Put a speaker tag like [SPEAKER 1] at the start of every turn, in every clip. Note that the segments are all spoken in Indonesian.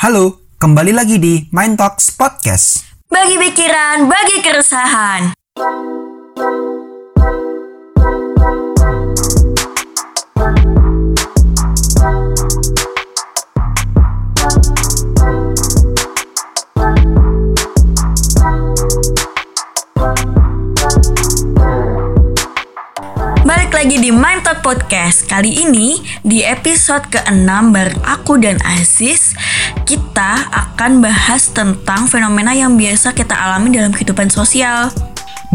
[SPEAKER 1] Halo, kembali lagi di Mind Talks Podcast.
[SPEAKER 2] Bagi pikiran, bagi keresahan. Lagi di Mind Talk Podcast Kali ini di episode ke-6 bareng aku dan Aziz Kita akan bahas tentang fenomena yang biasa kita alami dalam kehidupan sosial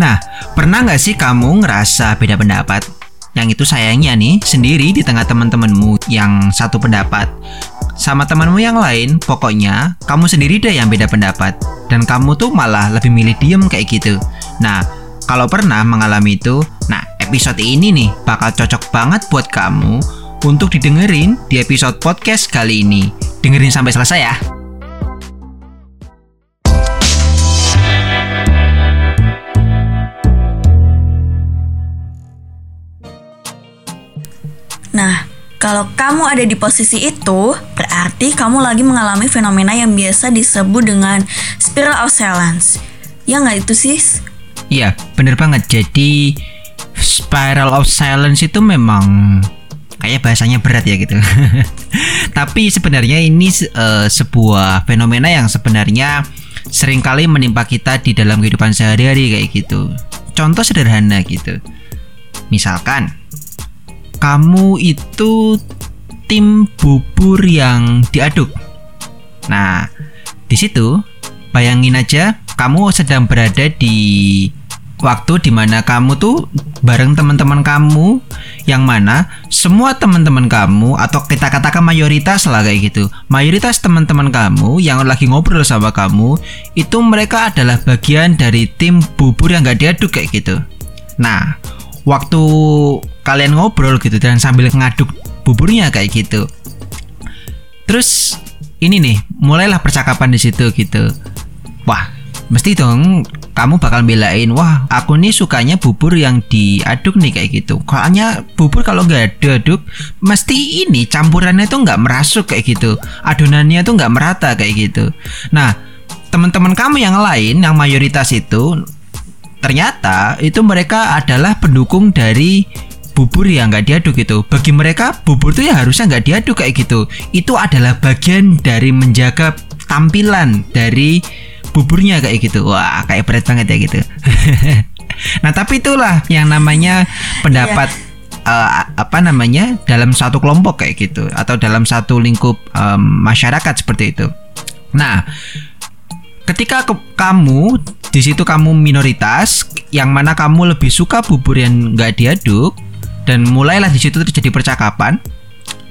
[SPEAKER 3] Nah, pernah nggak sih kamu ngerasa beda pendapat? Yang itu sayangnya nih, sendiri di tengah teman-temanmu yang satu pendapat. Sama temanmu yang lain, pokoknya kamu sendiri deh yang beda pendapat. Dan kamu tuh malah lebih milih diem kayak gitu. Nah, kalau pernah mengalami itu, episode ini nih bakal cocok banget buat kamu untuk didengerin di episode podcast kali ini. Dengerin sampai selesai ya.
[SPEAKER 2] Nah, kalau kamu ada di posisi itu, berarti kamu lagi mengalami fenomena yang biasa disebut dengan spiral of silence. Ya nggak itu sis?
[SPEAKER 3] Iya, bener banget. Jadi spiral of silence itu memang kayak bahasanya berat ya gitu. Tapi sebenarnya ini uh, sebuah fenomena yang sebenarnya sering kali menimpa kita di dalam kehidupan sehari-hari kayak gitu. Contoh sederhana gitu. Misalkan kamu itu tim bubur yang diaduk. Nah, di situ bayangin aja kamu sedang berada di waktu di mana kamu tuh bareng teman-teman kamu yang mana semua teman-teman kamu atau kita katakan mayoritas lah kayak gitu. Mayoritas teman-teman kamu yang lagi ngobrol sama kamu itu mereka adalah bagian dari tim bubur yang gak diaduk kayak gitu. Nah waktu kalian ngobrol gitu dan sambil ngaduk buburnya kayak gitu. Terus ini nih mulailah percakapan di situ gitu. Wah mesti dong kamu bakal belain wah aku nih sukanya bubur yang diaduk nih kayak gitu. Soalnya bubur kalau nggak diaduk mesti ini campurannya tuh nggak merasuk kayak gitu. Adonannya tuh nggak merata kayak gitu. Nah teman-teman kamu yang lain yang mayoritas itu ternyata itu mereka adalah pendukung dari bubur yang nggak diaduk gitu. Bagi mereka bubur tuh ya harusnya nggak diaduk kayak gitu. Itu adalah bagian dari menjaga tampilan dari buburnya kayak gitu. Wah kayak berat banget ya gitu. Nah tapi itulah yang namanya pendapat yeah. uh, apa namanya dalam satu kelompok kayak gitu atau dalam satu lingkup um, masyarakat seperti itu. Nah ketika ke kamu di situ kamu minoritas yang mana kamu lebih suka bubur yang nggak diaduk dan mulailah di situ terjadi percakapan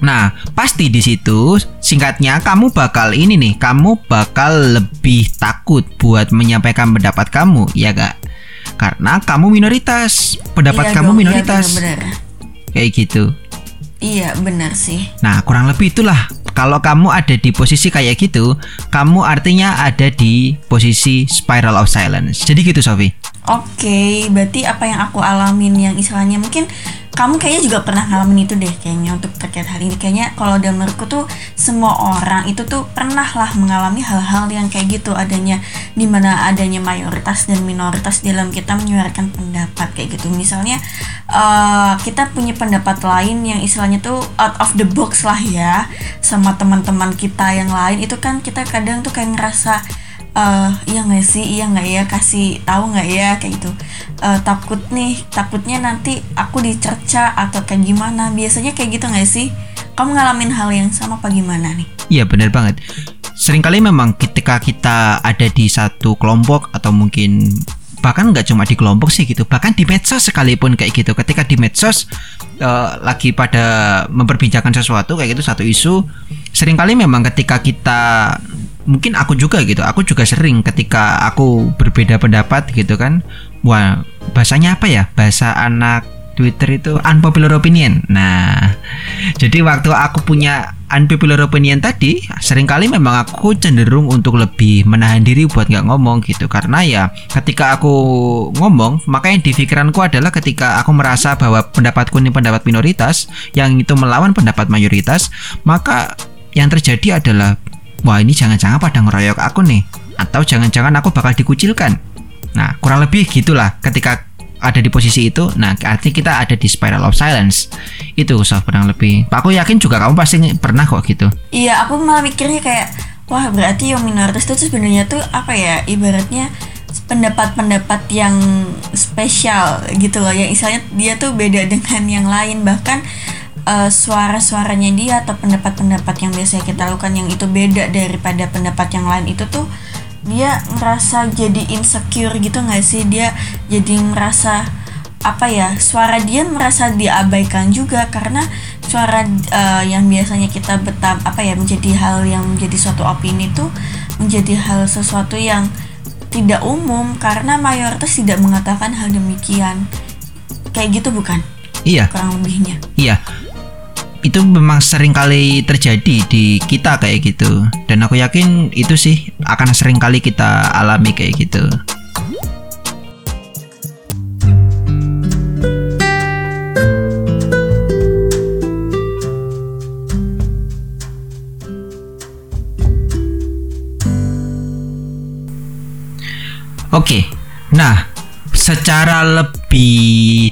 [SPEAKER 3] Nah, pasti di situ singkatnya kamu bakal ini nih, kamu bakal lebih takut buat menyampaikan pendapat kamu, ya gak? Karena kamu minoritas, pendapat iya kamu dong, iya, minoritas. Iya, bener, bener. Kayak gitu.
[SPEAKER 2] Iya, benar sih.
[SPEAKER 3] Nah, kurang lebih itulah. Kalau kamu ada di posisi kayak gitu, kamu artinya ada di posisi spiral of silence. Jadi gitu, Sofi.
[SPEAKER 2] Oke, berarti apa yang aku alamin yang istilahnya mungkin kamu kayaknya juga pernah ngalamin itu deh kayaknya untuk terkait hal ini. Kayaknya kalau dalam menurutku tuh semua orang itu tuh pernah lah mengalami hal-hal yang kayak gitu. Adanya di mana adanya mayoritas dan minoritas dalam kita menyuarakan pendapat kayak gitu. Misalnya uh, kita punya pendapat lain yang istilahnya tuh out of the box lah ya sama teman-teman kita yang lain. Itu kan kita kadang tuh kayak ngerasa uh, iya nggak sih? Iya nggak ya? Kasih tahu nggak ya? Kayak gitu. Uh, takut nih takutnya nanti aku dicerca atau kayak gimana? Biasanya kayak gitu nggak sih? Kamu ngalamin hal yang sama apa gimana nih?
[SPEAKER 3] Iya benar banget. Seringkali memang ketika kita ada di satu kelompok atau mungkin bahkan nggak cuma di kelompok sih gitu bahkan di medsos sekalipun kayak gitu. Ketika di medsos uh, lagi pada memperbincangkan sesuatu kayak gitu satu isu sering kali memang ketika kita mungkin aku juga gitu aku juga sering ketika aku berbeda pendapat gitu kan wah bahasanya apa ya bahasa anak Twitter itu unpopular opinion. Nah, jadi waktu aku punya unpopular opinion tadi, sering kali memang aku cenderung untuk lebih menahan diri buat nggak ngomong gitu. Karena ya ketika aku ngomong, maka yang di pikiranku adalah ketika aku merasa bahwa pendapatku ini pendapat minoritas, yang itu melawan pendapat mayoritas, maka yang terjadi adalah wah ini jangan-jangan pada ngeroyok aku nih. Atau jangan-jangan aku bakal dikucilkan. Nah kurang lebih gitulah ketika ada di posisi itu. Nah artinya kita ada di spiral of silence. Itu Sof kurang lebih. Aku yakin juga kamu pasti pernah kok gitu.
[SPEAKER 2] Iya, aku malah mikirnya kayak wah berarti yang minoritas itu sebenarnya tuh apa ya? Ibaratnya pendapat-pendapat yang spesial gitu loh. Yang misalnya dia tuh beda dengan yang lain. Bahkan eh, suara-suaranya dia atau pendapat-pendapat yang biasanya kita lakukan yang itu beda daripada pendapat yang lain itu tuh dia merasa jadi insecure gitu nggak sih? Dia jadi merasa apa ya suara dia merasa diabaikan juga karena suara eh, yang biasanya kita betam apa ya menjadi hal yang menjadi suatu opini tuh menjadi hal sesuatu yang tidak umum karena mayoritas tidak mengatakan hal demikian. Kayak gitu bukan?
[SPEAKER 3] Iya.
[SPEAKER 2] Kurang lebihnya.
[SPEAKER 3] Iya, itu memang sering kali terjadi di kita kayak gitu. Dan aku yakin itu sih akan sering kali kita alami kayak gitu. Oke, nah secara lebih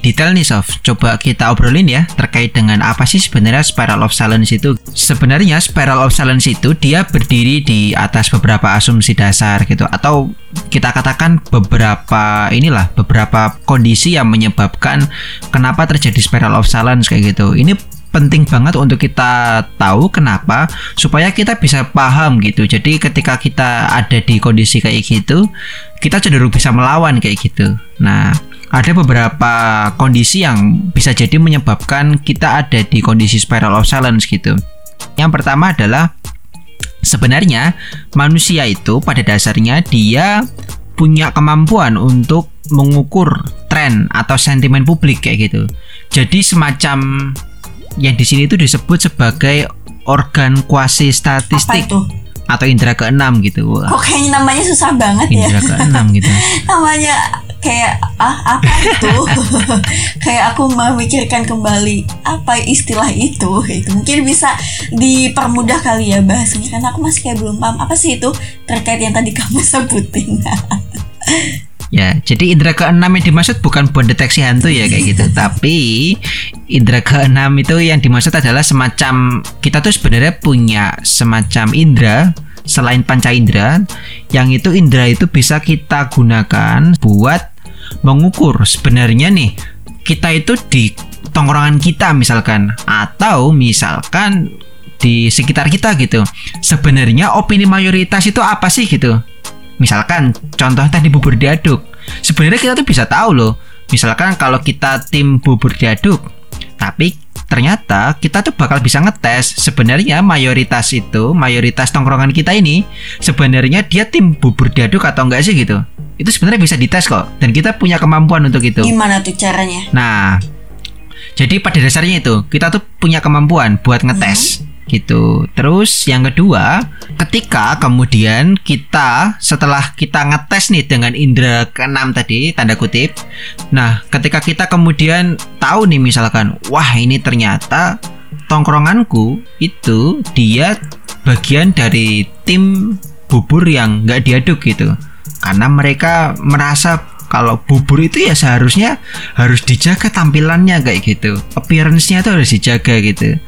[SPEAKER 3] detail nih Sof, coba kita obrolin ya terkait dengan apa sih sebenarnya spiral of silence itu. Sebenarnya spiral of silence itu dia berdiri di atas beberapa asumsi dasar gitu atau kita katakan beberapa inilah beberapa kondisi yang menyebabkan kenapa terjadi spiral of silence kayak gitu. Ini penting banget untuk kita tahu kenapa supaya kita bisa paham gitu. Jadi ketika kita ada di kondisi kayak gitu, kita cenderung bisa melawan kayak gitu. Nah, ada beberapa kondisi yang bisa jadi menyebabkan kita ada di kondisi spiral of silence gitu. Yang pertama adalah sebenarnya manusia itu pada dasarnya dia punya kemampuan untuk mengukur tren atau sentimen publik kayak gitu. Jadi semacam yang di sini itu disebut sebagai organ kuasi
[SPEAKER 2] apa
[SPEAKER 3] statistik
[SPEAKER 2] itu
[SPEAKER 3] atau indera keenam gitu. Wah,
[SPEAKER 2] kok kayaknya namanya susah banget ya
[SPEAKER 3] indera keenam gitu.
[SPEAKER 2] namanya kayak ah apa itu? Kayak aku memikirkan kembali apa istilah itu? Itu mungkin bisa dipermudah kali ya bahasanya karena aku masih kayak belum paham apa sih itu? Terkait yang tadi kamu sebutin.
[SPEAKER 3] Ya, jadi indera keenam yang dimaksud bukan buat deteksi hantu ya kayak gitu. Tapi indera keenam itu yang dimaksud adalah semacam kita tuh sebenarnya punya semacam indera selain panca indera yang itu indera itu bisa kita gunakan buat mengukur sebenarnya nih kita itu di tongkrongan kita misalkan atau misalkan di sekitar kita gitu. Sebenarnya opini mayoritas itu apa sih gitu? Misalkan contoh tadi bubur diaduk. Sebenarnya kita tuh bisa tahu loh. Misalkan kalau kita tim bubur diaduk, tapi ternyata kita tuh bakal bisa ngetes sebenarnya mayoritas itu, mayoritas tongkrongan kita ini sebenarnya dia tim bubur diaduk atau enggak sih gitu. Itu sebenarnya bisa dites kok dan kita punya kemampuan untuk itu.
[SPEAKER 2] gimana tuh caranya
[SPEAKER 3] Nah, jadi pada dasarnya itu kita tuh punya kemampuan buat ngetes gitu. Terus yang kedua, ketika kemudian kita setelah kita ngetes nih dengan indera keenam tadi tanda kutip. Nah, ketika kita kemudian tahu nih misalkan, wah ini ternyata tongkronganku itu dia bagian dari tim bubur yang nggak diaduk gitu. Karena mereka merasa kalau bubur itu ya seharusnya harus dijaga tampilannya kayak gitu. Appearance-nya itu harus dijaga gitu.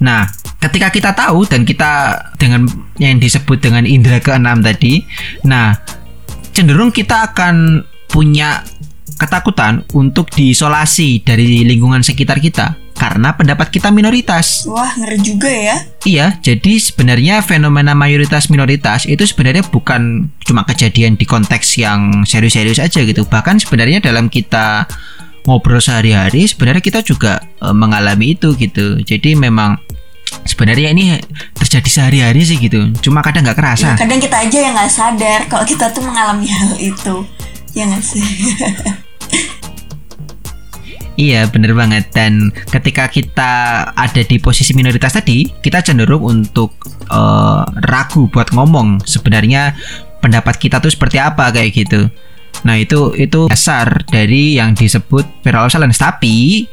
[SPEAKER 3] Nah ketika kita tahu dan kita dengan yang disebut dengan indera keenam tadi nah cenderung kita akan punya ketakutan untuk diisolasi dari lingkungan sekitar kita karena pendapat kita minoritas
[SPEAKER 2] wah ngeri juga ya
[SPEAKER 3] Iya, jadi sebenarnya fenomena mayoritas minoritas itu sebenarnya bukan cuma kejadian di konteks yang serius-serius aja gitu. Bahkan sebenarnya dalam kita ngobrol sehari-hari sebenarnya kita juga eh, mengalami itu gitu. Jadi memang sebenarnya ini terjadi sehari-hari sih gitu. Cuma kadang nggak kerasa.
[SPEAKER 2] Ya, kadang kita aja yang nggak sadar kalau kita tuh mengalami hal itu ya nggak sih
[SPEAKER 3] Iya bener banget dan ketika kita ada di posisi minoritas tadi kita cenderung untuk eh, ragu buat ngomong sebenarnya pendapat kita tuh seperti apa kayak gitu. Nah itu itu dasar dari yang disebut viral silence tapi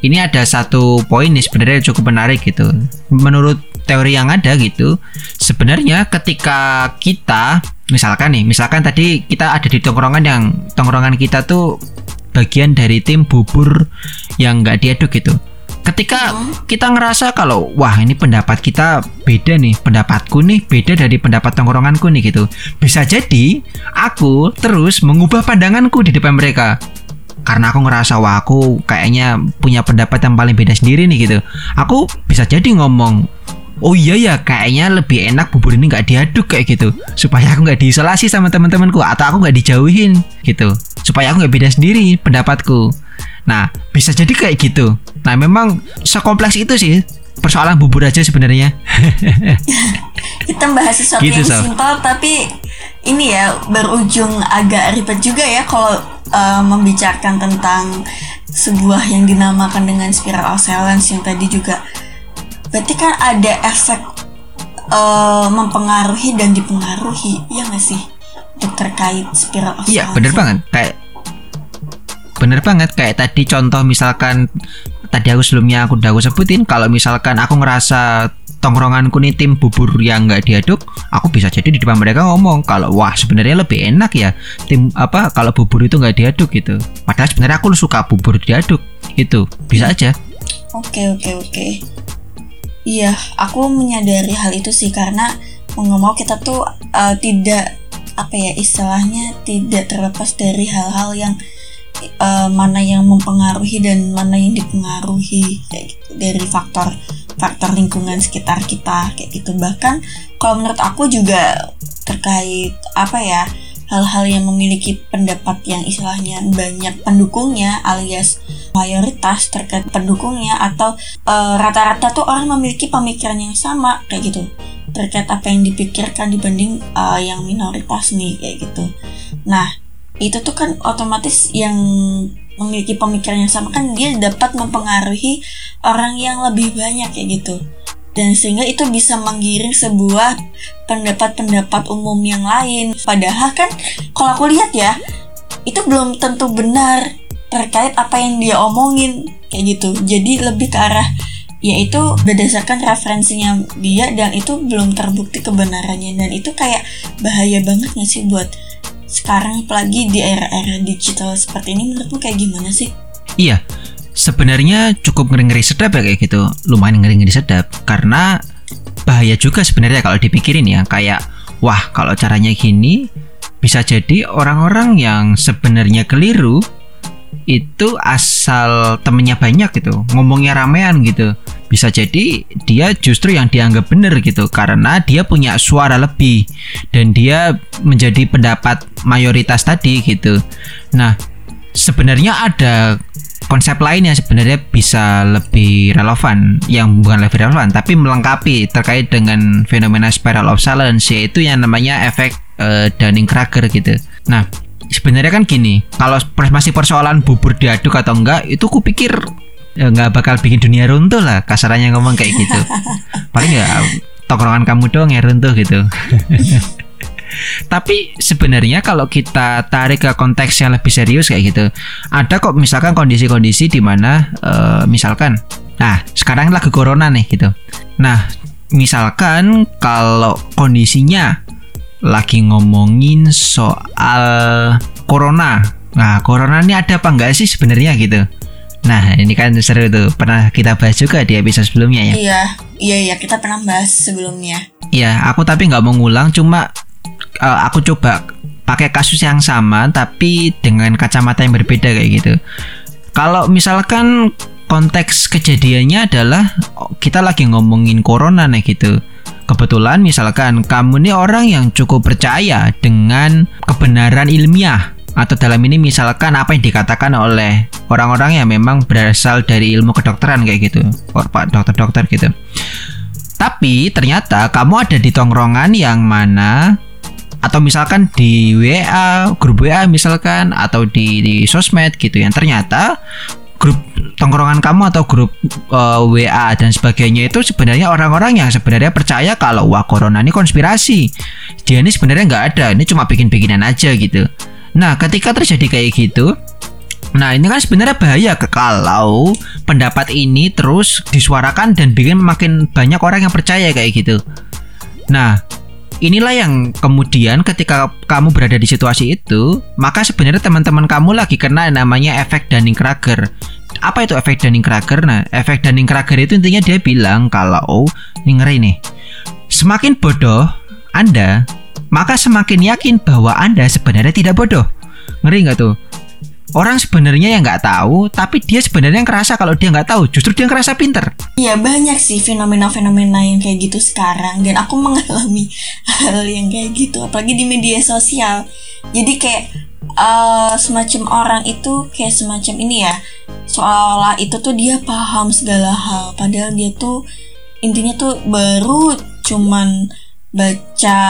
[SPEAKER 3] ini ada satu poin nih sebenarnya cukup menarik gitu. Menurut teori yang ada gitu, sebenarnya ketika kita misalkan nih, misalkan tadi kita ada di tongkrongan yang tongkrongan kita tuh bagian dari tim bubur yang nggak diaduk gitu. Ketika kita ngerasa kalau wah ini pendapat kita beda nih, pendapatku nih beda dari pendapat tongkronganku nih gitu. Bisa jadi aku terus mengubah pandanganku di depan mereka karena aku ngerasa wah aku kayaknya punya pendapat yang paling beda sendiri nih gitu aku bisa jadi ngomong oh iya ya kayaknya lebih enak bubur ini nggak diaduk kayak gitu. Supaya aku nggak diisolasi sama teman-temanku atau aku nggak dijauhin gitu. Supaya aku nggak beda sendiri pendapatku. Nah bisa jadi kayak gitu. Nah memang sekompleks itu sih persoalan bubur aja sebenarnya.
[SPEAKER 2] Kita bahas sesuatu
[SPEAKER 3] Gitu,
[SPEAKER 2] yang simpel tapi ini ya berujung agak ribet juga ya kalau uh, membicarakan tentang sebuah yang dinamakan dengan spiral of silence yang tadi juga berarti kan ada efek uh, mempengaruhi dan dipengaruhi ya nggak sih untuk terkait spiral of
[SPEAKER 3] Iya, bener banget. Kayak bener banget kayak tadi contoh misalkan tadi aku sebelumnya aku udah aku sebutin kalau misalkan aku ngerasa tongkronganku nih tim bubur yang nggak diaduk, aku bisa jadi di depan mereka ngomong kalau wah sebenarnya lebih enak ya tim apa kalau bubur itu nggak diaduk gitu. Padahal sebenarnya aku suka bubur diaduk itu bisa aja.
[SPEAKER 2] Oke oke oke. Iya, aku menyadari hal itu sih karena mau nggak mau kita tuh uh, tidak apa ya istilahnya tidak terlepas dari hal-hal yang uh, mana yang mempengaruhi dan mana yang dipengaruhi kayak gitu dari faktor faktor lingkungan sekitar kita kayak gitu. Bahkan kalau menurut aku juga terkait apa ya hal-hal yang memiliki pendapat yang istilahnya banyak pendukungnya alias mayoritas terkait pendukungnya atau eh, rata-rata tuh orang memiliki pemikiran yang sama kayak gitu terkait apa yang dipikirkan dibanding eh, yang minoritas nih kayak gitu. Nah itu tuh kan otomatis yang memiliki pemikiran yang sama kan dia dapat mempengaruhi orang yang lebih banyak kayak gitu dan sehingga itu bisa menggiring sebuah pendapat-pendapat umum yang lain padahal kan kalau aku lihat ya itu belum tentu benar terkait apa yang dia omongin kayak gitu jadi lebih ke arah yaitu berdasarkan referensinya dia dan itu belum terbukti kebenarannya dan itu kayak bahaya banget gak sih buat sekarang apalagi di era-era digital seperti ini menurutmu kayak gimana sih?
[SPEAKER 3] Iya, sebenarnya cukup ngeri-ngeri sedap ya kayak gitu. Lumayan ngeri-ngeri sedap karena bahaya juga sebenarnya kalau dipikirin ya. Kayak wah, kalau caranya gini bisa jadi orang-orang yang sebenarnya keliru itu asal temennya banyak gitu, ngomongnya ramean gitu. Bisa jadi dia justru yang dianggap benar gitu karena dia punya suara lebih dan dia menjadi pendapat mayoritas tadi gitu. Nah, sebenarnya ada konsep lain yang sebenarnya bisa lebih relevan yang bukan lebih relevan tapi melengkapi terkait dengan fenomena spiral of silence yaitu yang namanya efek uh, Dunning-Kruger gitu. Nah, sebenarnya kan gini, kalau masih persoalan bubur diaduk atau enggak itu kupikir ya nggak bakal bikin dunia runtuh lah kasarannya ngomong kayak gitu. Paling ya tongkrongan kamu doang yang runtuh gitu. Tapi sebenarnya kalau kita tarik ke konteks yang lebih serius kayak gitu, ada kok misalkan kondisi-kondisi di mana eh, misalkan, nah sekarang lagi corona nih gitu. Nah misalkan kalau kondisinya lagi ngomongin soal corona, nah corona ini ada apa enggak sih sebenarnya gitu? Nah ini kan seru tuh, pernah kita bahas juga di episode sebelumnya ya.
[SPEAKER 2] Iya, iya iya kita pernah bahas sebelumnya.
[SPEAKER 3] Ya, aku tapi nggak mau ngulang, cuma uh, aku coba pakai kasus yang sama tapi dengan kacamata yang berbeda kayak gitu. Kalau misalkan konteks kejadiannya adalah oh, kita lagi ngomongin corona nih gitu. Kebetulan misalkan kamu nih orang yang cukup percaya dengan kebenaran ilmiah atau dalam ini misalkan apa yang dikatakan oleh orang-orang yang memang berasal dari ilmu kedokteran kayak gitu, pak dokter-dokter gitu. Tapi ternyata kamu ada di tongkrongan yang mana atau misalkan di WA, grup WA misalkan atau di, di sosmed gitu yang ternyata grup tongkrongan kamu atau grup eh, WA dan sebagainya itu sebenarnya orang-orang yang sebenarnya percaya kalau wah corona ini konspirasi. Dia ini sebenarnya nggak ada, ini cuma bikin-bikinan aja gitu. Nah, ketika terjadi kayak gitu, Nah ini kan sebenarnya bahaya kalau pendapat ini terus disuarakan dan bikin makin banyak orang yang percaya kayak gitu. Nah inilah yang kemudian ketika kamu berada di situasi itu, maka sebenarnya teman-teman kamu lagi kena namanya efek Dunning-Kruger. Apa itu efek Dunning-Kruger? Nah, efek Dunning-Kruger itu intinya dia bilang kalau ngeri nih. Semakin bodoh Anda, maka semakin yakin bahwa Anda sebenarnya tidak bodoh. Ngeri nggak tuh? Orang sebenarnya yang nggak tahu, tapi dia sebenarnya ngerasa kalau dia nggak tahu, justru dia ngerasa pinter.
[SPEAKER 2] Iya banyak sih fenomena-fenomena yang kayak gitu sekarang dan aku mengalami hal yang kayak gitu apalagi di media sosial. Jadi kayak uh, semacam orang itu kayak semacam ini ya seolah itu tuh dia paham segala hal padahal dia tuh intinya tuh baru cuman baca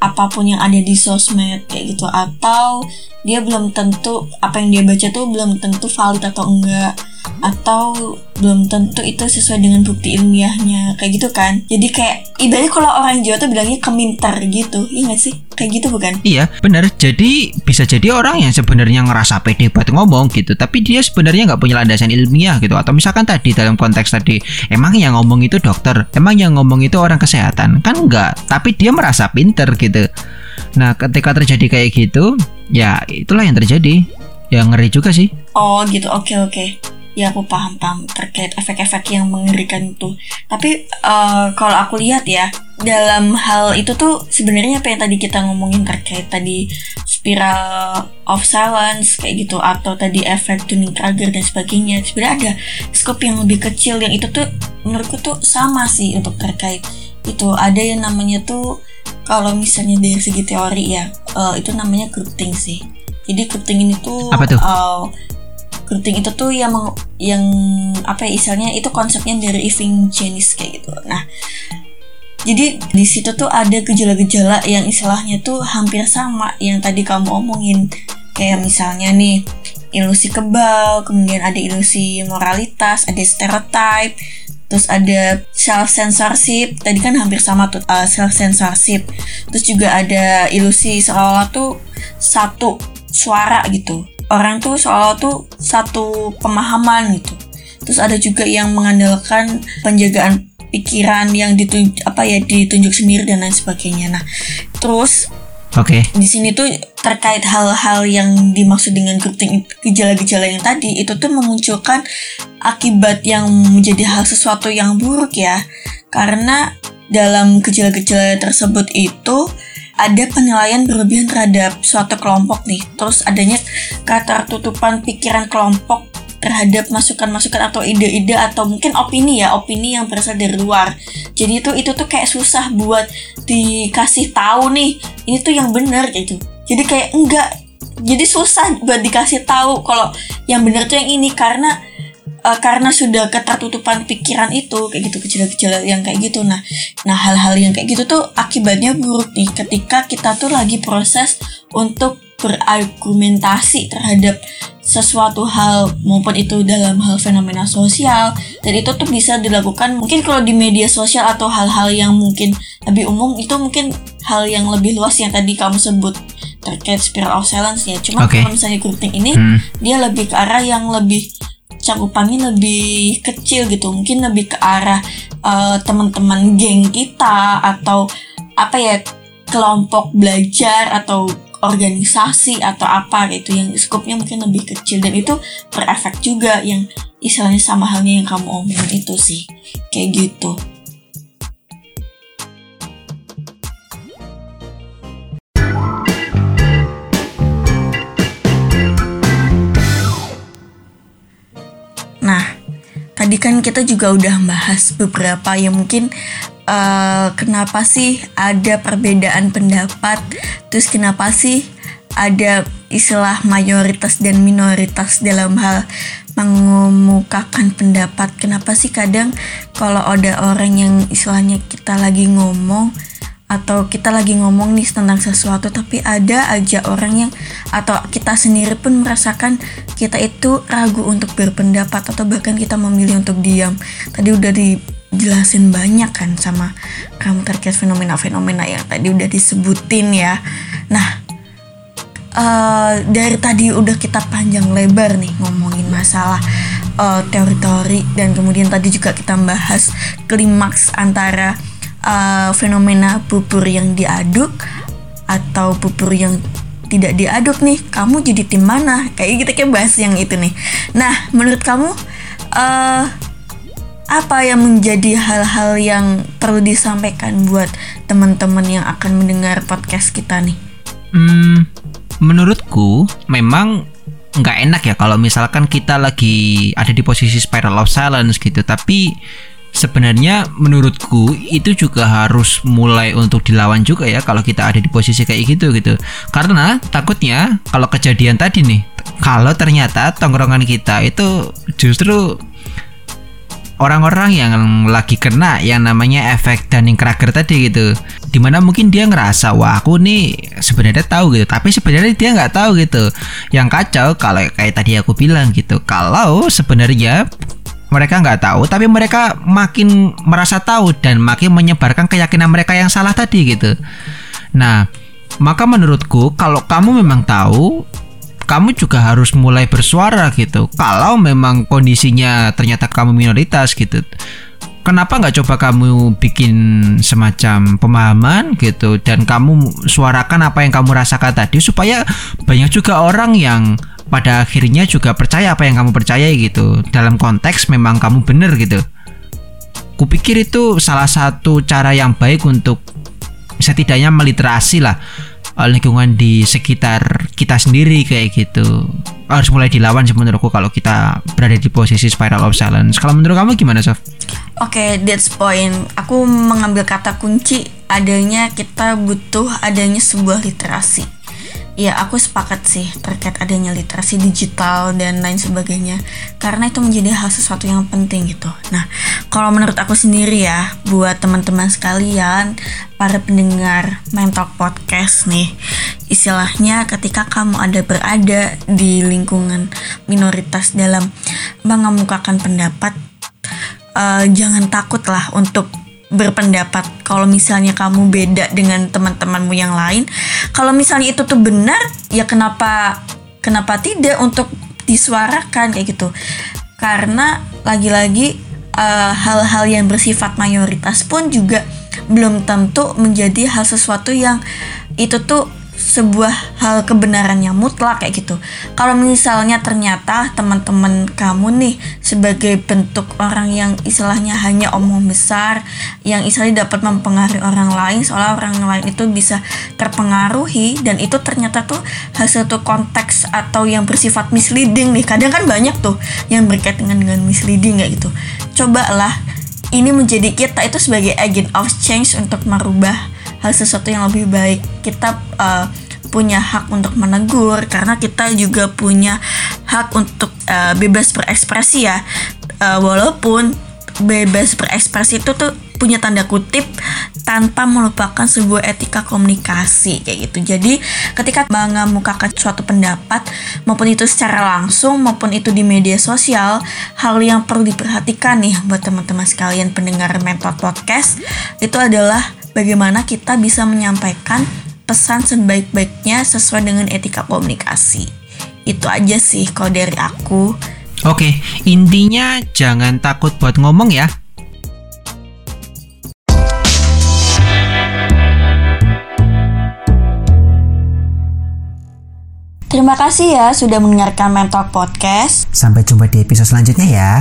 [SPEAKER 2] apa pun yang ada di sosmed kayak gitu atau dia belum tentu apa yang dia baca tuh belum tentu valid atau enggak atau belum tentu itu sesuai dengan bukti ilmiahnya kayak gitu kan? Jadi kayak ibaratnya kalau orang Jawa tuh bilangnya keminter gitu iya gak sih? Kayak gitu bukan?
[SPEAKER 3] Iya benar. Jadi bisa jadi orang yang sebenarnya ngerasa pede buat ngomong gitu tapi dia sebenarnya nggak punya landasan ilmiah gitu. Atau misalkan tadi dalam konteks tadi emang yang ngomong itu dokter emang yang ngomong itu orang kesehatan? Kan enggak tapi dia merasa pinter gitu. Nah ketika terjadi kayak gitu ya itulah yang terjadi. Ya ngeri juga sih.
[SPEAKER 2] Oh gitu. Oke okay, oke. okay ya aku paham paham terkait efek-efek yang mengerikan itu. Tapi uh, kalau aku lihat ya dalam hal itu tuh sebenarnya apa yang tadi kita ngomongin terkait tadi spiral of silence kayak gitu atau tadi efek tuning Kruger dan sebagainya sebenarnya ada scope yang lebih kecil yang itu tuh menurutku tuh sama sih untuk terkait itu. Ada yang namanya tuh kalau misalnya dari segi teori ya uh, itu namanya grouping sih. Jadi grouping ini tuh,
[SPEAKER 3] apa tuh?
[SPEAKER 2] Uh, Grouping itu tuh yang meng, yang apa ya istilahnya itu konsepnya dari Irving Janis kayak gitu. Nah, jadi di situ tuh ada gejala-gejala yang istilahnya tuh hampir sama yang tadi kamu omongin. Kayak misalnya nih ilusi kebal, kemudian ada ilusi moralitas, ada stereotype, terus ada self censorship tadi kan hampir sama tuh uh, self censorship terus juga ada ilusi seolah tuh satu suara gitu orang tuh soal tuh satu pemahaman gitu terus ada juga yang mengandalkan penjagaan pikiran yang ditunjuk apa ya ditunjuk sendiri dan lain sebagainya nah terus
[SPEAKER 3] Oke. Okay.
[SPEAKER 2] Di sini tuh terkait hal-hal yang dimaksud dengan grouping gejala-gejala yang tadi itu tuh memunculkan akibat yang menjadi hal sesuatu yang buruk ya. Karena dalam gejala-gejala tersebut itu ada penilaian berlebihan terhadap suatu kelompok nih. Terus adanya ketertutupan pikiran kelompok terhadap masukan-masukan atau ide-ide atau mungkin opini ya, opini yang berasal dari luar. Jadi itu itu tuh kayak susah buat dikasih tahu nih, ini tuh yang benar gitu. Jadi kayak enggak jadi susah buat dikasih tahu kalau yang benar tuh yang ini karena uh, karena sudah ketertutupan pikiran itu kayak gitu gejala-gejala yang kayak gitu nah nah hal-hal yang kayak gitu tuh akibatnya buruk nih ketika kita tuh lagi proses untuk berargumentasi terhadap sesuatu hal maupun itu dalam hal fenomena sosial dan itu tuh bisa dilakukan mungkin kalau di media sosial atau hal-hal yang mungkin lebih umum itu mungkin hal yang lebih luas yang tadi kamu sebut terkait spiral of silence ya cuma okay. kalau misalnya grouping ini hmm. dia lebih ke arah yang lebih cakupannya lebih kecil gitu mungkin lebih ke arah uh, teman-teman geng kita atau apa ya kelompok belajar atau organisasi atau apa gitu yang skopnya mungkin lebih kecil. Dan itu berefek juga yang istilahnya sama halnya yang kamu omongin itu sih kayak gitu tadi kan kita juga udah bahas beberapa yang mungkin uh, kenapa sih ada perbedaan pendapat, terus kenapa sih ada istilah mayoritas dan minoritas dalam hal mengemukakan pendapat. Kenapa sih kadang kalau ada orang yang istilahnya kita lagi ngomong atau kita lagi ngomong nih tentang sesuatu tapi ada aja orang yang atau kita sendiri pun merasakan kita itu ragu untuk berpendapat atau bahkan kita memilih untuk diam. Tadi udah dijelasin banyak kan sama kamu terkait fenomena-fenomena yang tadi udah disebutin ya. Nah uh, dari tadi udah kita panjang lebar nih ngomongin masalah uh, teori-teori dan kemudian tadi juga kita bahas klimaks antara uh, fenomena bubur yang diaduk atau bubur yang tidak diaduk nih kamu jadi tim mana? Kayak kita kayak bahas yang itu nih. Nah menurut kamu uh, apa yang menjadi hal-hal yang perlu disampaikan buat teman-teman yang akan mendengar podcast kita nih?
[SPEAKER 3] Hmm, menurutku memang nggak enak ya kalau misalkan kita lagi ada di posisi spiral of silence gitu. Tapi sebenarnya menurutku itu juga harus mulai untuk dilawan juga ya kalau kita ada di posisi kayak gitu gitu. Karena takutnya kalau kejadian tadi nih kalau ternyata tongkrongan kita itu justru orang-orang yang lagi kena yang namanya efek Dunning Kruger tadi gitu. Di mana mungkin dia ngerasa wah aku nih sebenarnya tahu gitu tapi sebenarnya dia nggak tahu gitu. Yang kacau kalau kayak tadi aku bilang gitu. Kalau sebenarnya mereka nggak tahu tapi mereka makin merasa tahu dan makin menyebarkan keyakinan mereka yang salah tadi gitu. Nah maka menurutku kalau kamu memang tahu kamu juga harus mulai bersuara gitu. Kalau memang kondisinya ternyata kamu minoritas gitu kenapa nggak coba kamu bikin semacam pemahaman gitu dan kamu suarakan apa yang kamu rasakan tadi supaya banyak juga orang yang pada akhirnya juga percaya apa yang kamu percaya gitu. Dalam konteks memang kamu benar gitu. Kupikir itu salah satu cara yang baik untuk setidaknya meliterasi lah eh, lingkungan di sekitar kita sendiri kayak gitu. Harus mulai dilawan sih menurutku kalau kita berada di posisi spiral of silence. Kalau menurut kamu gimana Sof?
[SPEAKER 2] Oke, okay, that's point. Aku mengambil kata kunci adanya kita butuh adanya sebuah literasi ya aku sepakat sih terkait adanya literasi digital dan lain sebagainya. Karena itu menjadi hal sesuatu yang penting gitu. Nah kalau menurut aku sendiri ya buat teman-teman sekalian para pendengar mentok podcast nih istilahnya ketika kamu ada berada di lingkungan minoritas dalam mengemukakan pendapat uh, jangan takut lah untuk berpendapat kalau misalnya kamu beda dengan teman-temanmu yang lain kalau misalnya itu tuh benar ya kenapa kenapa tidak untuk disuarakan kayak gitu. Karena lagi-lagi uh, hal-hal yang bersifat mayoritas pun juga belum tentu menjadi hal sesuatu yang itu tuh sebuah hal kebenaran yang mutlak kayak gitu. Kalau misalnya ternyata teman-teman kamu nih sebagai bentuk orang yang istilahnya hanya omong besar, yang istilahnya dapat mempengaruhi orang lain, seolah orang lain itu bisa terpengaruhi dan itu ternyata tuh hasil tuh konteks atau yang bersifat misleading nih. Kadang kan banyak tuh yang berkaitan dengan dengan misleading kayak gitu. Cobalah ini menjadi kita itu sebagai agent of change untuk merubah hal sesuatu yang lebih baik kita uh, punya hak untuk menegur karena kita juga punya hak untuk uh, bebas berekspresi ya uh, walaupun bebas berekspresi itu tuh punya tanda kutip tanpa melupakan sebuah etika komunikasi kayak gitu. Jadi ketika mengemukakan suatu pendapat maupun itu secara langsung maupun itu di media sosial, hal yang perlu diperhatikan nih buat teman-teman sekalian pendengar Mentor Podcast itu adalah bagaimana kita bisa menyampaikan pesan sebaik-baiknya sesuai dengan etika komunikasi. Itu aja sih kalau dari aku.
[SPEAKER 3] Oke, intinya jangan takut buat ngomong ya.
[SPEAKER 2] Terima kasih ya sudah mendengarkan Mentor Podcast.
[SPEAKER 1] Sampai jumpa di episode selanjutnya ya.